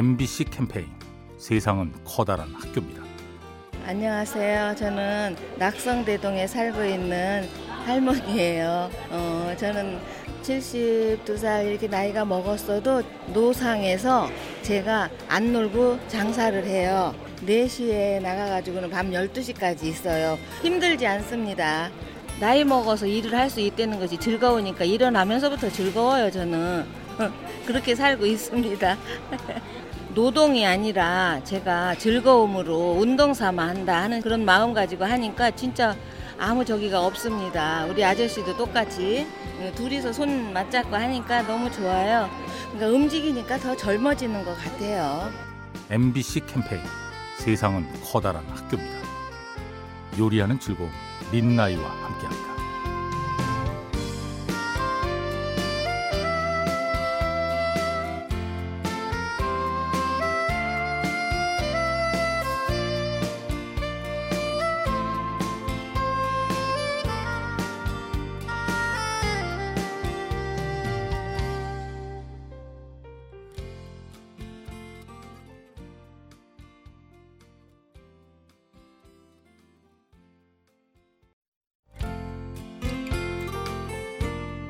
MBC 캠페인 세상은 커다란 학교입니다. 안녕하세요. 저는 낙성대동에 살고 있는 할머니예요. 어, 저는 72살 이렇게 나이가 먹었어도 노상에서 제가 안 놀고 장사를 해요. 4시에 나가가지고는 밤 12시까지 있어요. 힘들지 않습니다. 나이 먹어서 일을 할 수 있다는 것이 즐거우니까 일어나면서부터 즐거워요, 저는. 그렇게 살고 있습니다. 노동이 아니라 제가 즐거움으로 운동 삼아 한다 하는 그런 마음 가지고 하니까 진짜 아무 저기가 없습니다. 우리 아저씨도 똑같이 둘이서 손 맞잡고 하니까 너무 좋아요. 그러니까 움직이니까 더 젊어지는 것 같아요. MBC 캠페인 세상은 커다란 학교입니다. 요리하는 즐거움 민나이와 함께합니다.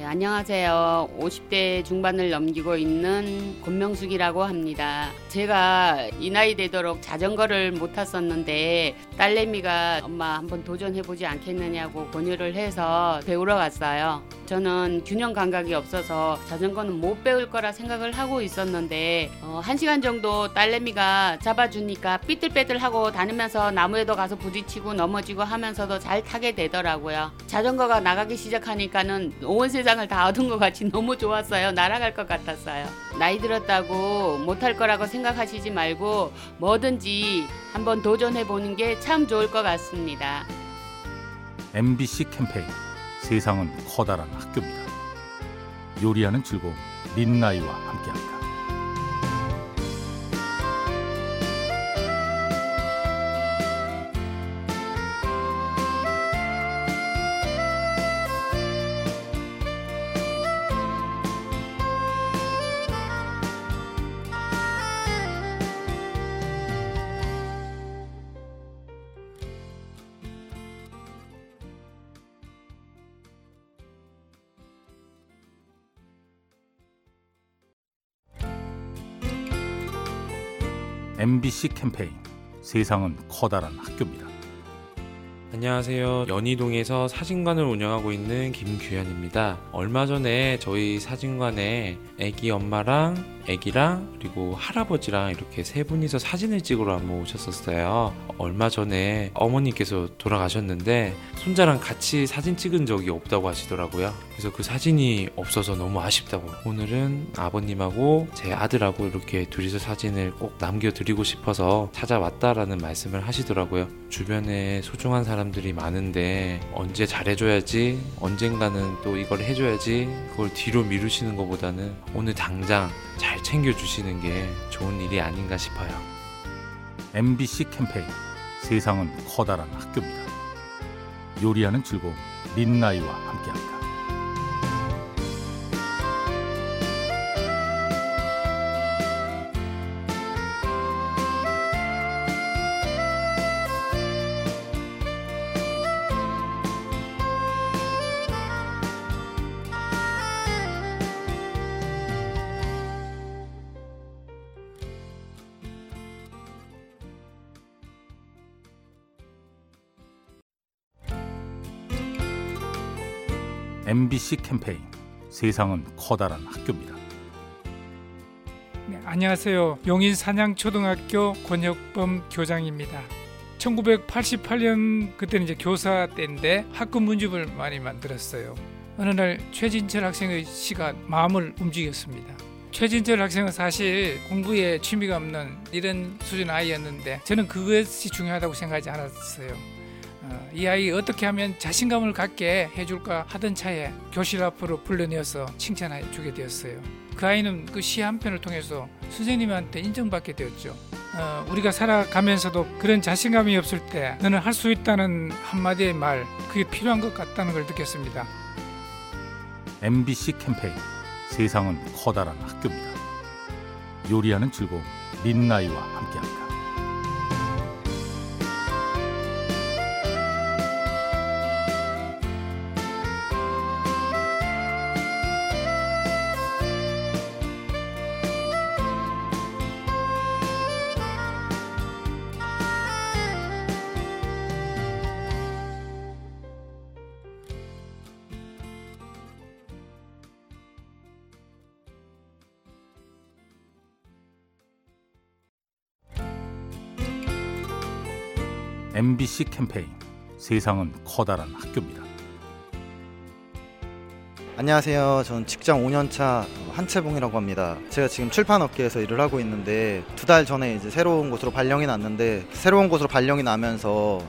네, 안녕하세요. 50대 중반을 넘기고 있는 권명숙이라고 합니다. 제가 이 나이 되도록 자전거를 못 탔었는데 딸내미가 엄마 한번 도전해보지 않겠느냐고 권유를 해서 배우러 갔어요. 저는 균형 감각이 없어서 자전거는 못 배울 거라 생각을 하고 있었는데 어, 한 시간 정도 딸내미가 잡아주니까 삐뚤빼뚤하고 다니면서 나무에도 가서 부딪히고 넘어지고 하면서도 잘 타게 되더라고요. 자전거가 나가기 시작하니까는 온 세상 을 다 얻은 것 같이 너무 좋았어요. 날아갈 것 같았어요. 나이 들었다고 못할 거라고 생각하시지 말고 뭐든지 한번 도전해 보는 게 참 좋을 것 같습니다. MBC 캠페인 세상은 커다란 학교입니다. 요리하는 즐거움 민나이와 함께합니다. MBC 캠페인 세상은 커다란 학교입니다. 안녕하세요. 연희동에서 사진관을 운영하고 있는 김규현입니다. 얼마 전에 저희 사진관에 아기 엄마랑 아기랑 그리고 할아버지랑 이렇게 세 분이서 사진을 찍으러 한번 오셨었어요. 얼마 전에 어머니께서 돌아가셨는데 손자랑 같이 사진 찍은 적이 없다고 하시더라고요. 그래서 그 사진이 없어서 너무 아쉽다고. 오늘은 아버님하고 제 아들하고 이렇게 둘이서 사진을 꼭 남겨드리고 싶어서 찾아왔다라는 말씀을 하시더라고요. 주변에 소중한 사람들이 많은데 언제 잘해줘야지, 언젠가는 또 이걸 해줘야지, 그걸 뒤로 미루시는 것보다는 오늘 당장 잘 챙겨주시는 게 좋은 일이 아닌가 싶어요. MBC 캠페인 세상은 커다란 학교입니다. 요리하는 즐거움 민나이와 함께합니다. MBC 캠페인 세상은 커다란 학교입니다. 네, 안녕하세요. 용인 산양초등학교 권혁범 교장입니다. 1988년 그때는 이제 교사 때인데 학급 문집을 많이 만들었어요. 어느 날 최진철 학생의 시가 마음을 움직였습니다. 최진철 학생은 사실 공부에 취미가 없는 이런 수준 아이였는데 저는 그것이 중요하다고 생각하지 않았어요. 어, 이 아이 어떻게 하면 자신감을 갖게 해줄까 하던 차에 교실 앞으로 불러내어서 칭찬해 주게 되었어요. 그 아이는 그 시 한 편을 통해서 선생님한테 인정받게 되었죠. 어, 우리가 살아가면서도 그런 자신감이 없을 때 너는 할 수 있다는 한마디의 말 그게 필요한 것 같다는 걸 느꼈습니다. MBC 캠페인 세상은 커다란 학교입니다. 요리하는 즐거움 민나이와 함께합니다. MBC 캠페인 세상은 커다란 학교입니다. 안녕하세요. 저는 직장 5년차 한채봉이라고 합니다. 제가 지금 출판 업계에서 일을 하고 있는데 두 달 전에 이제 새로운 곳으로 발령이 났는데 새로운 곳으로 발령이 나면서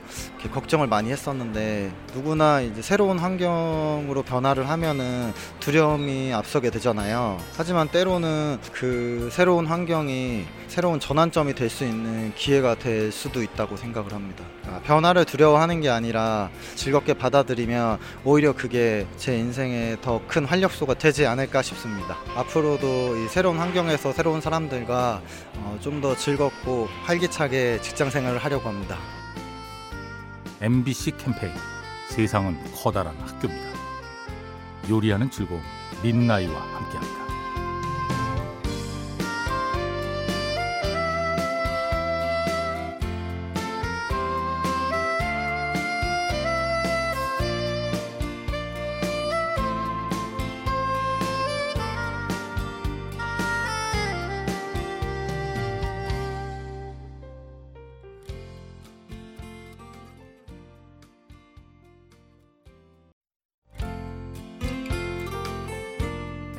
걱정을 많이 했었는데 누구나 이제 새로운 환경으로 변화를 하면은 두려움이 앞서게 되잖아요. 하지만 때로는 그 새로운 환경이 새로운 전환점이 될 수 있는 기회가 될 수도 있다고 생각을 합니다. 아, 변화를 두려워하는 게 아니라 즐겁게 받아들이면 오히려 그게 제 인생에 더 큰 활력소가 되지 않을까 싶습니다. 앞으로도 이 새로운 환경에서 새로운 사람들과 어, 좀 더 즐겁고 활기차게 직장 생활을 하려고 합니다. MBC 캠페인 세상은 커다란 학교입니다. 요리하는 즐거움 민나이와 함께합니다.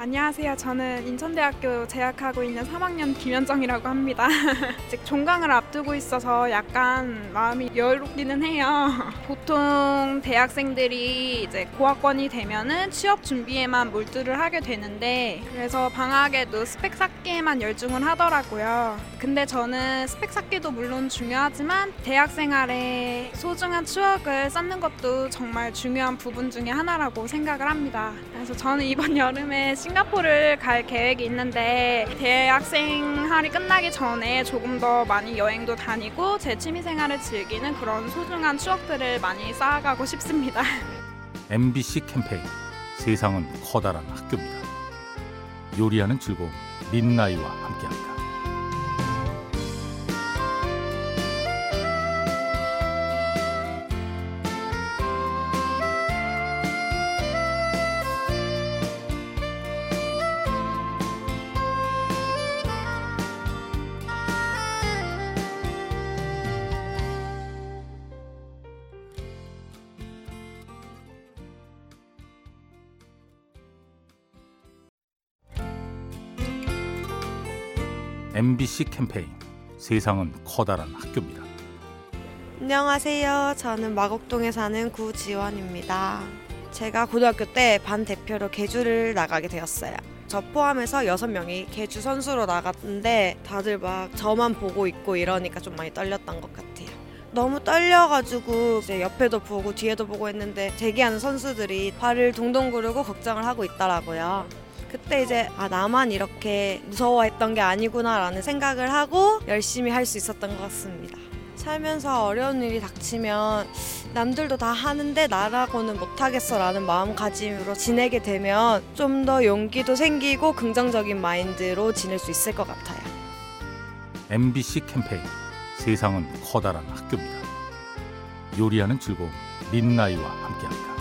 안녕하세요. 저는 인천대학교 재학하고 있는 3학년 김현정이라고 합니다. 아직 종강을 앞두고 있어서 약간 마음이 여유롭기는 해요. 보통 대학생들이 이제 고학번이 되면은 취업 준비에만 몰두를 하게 되는데 그래서 방학에도 스펙 쌓기에만 열중을 하더라고요. 근데 저는 스펙 쌓기도 물론 중요하지만 대학 생활에 소중한 추억을 쌓는 것도 정말 중요한 부분 중에 하나라고 생각을 합니다. 그래서 저는 이번 여름에 싱가포르를 갈 계획이 있는데 대학 생활이 끝나기 전에 조금 더 많이 여행도 다니고 제 취미 생활을 즐기는 그런 소중한 추억들을 많이 쌓아가고 싶습니다. MBC 캠페인 세상은 커다란 학교입니다. 요리하는 즐거움 민나이와 함께합니다. MBC 캠페인 세상은 커다란 학교입니다. 안녕하세요. 저는 마곡동에 사는 구지원입니다. 제가 고등학교 때 반 대표로 개주를 나가게 되었어요. 저 포함해서 여섯 명이 개주 선수로 나갔는데 다들 막 저만 보고 있고 이러니까 좀 많이 떨렸던 것 같아요. 너무 떨려가지고 이제 옆에도 보고 뒤에도 보고 했는데 대기하는 선수들이 발을 동동 구르고 걱정을 하고 있더라고요. 그때 이제 아 나만 이렇게 무서워했던 게 아니구나라는 생각을 하고 열심히 할 수 있었던 것 같습니다. 살면서 어려운 일이 닥치면 남들도 다 하는데 나라고는 못하겠어라는 마음가짐으로 지내게 되면 좀 더 용기도 생기고 긍정적인 마인드로 지낼 수 있을 것 같아요. MBC 캠페인 세상은 커다란 학교입니다. 요리하는 즐거움 민나이와 함께합니다.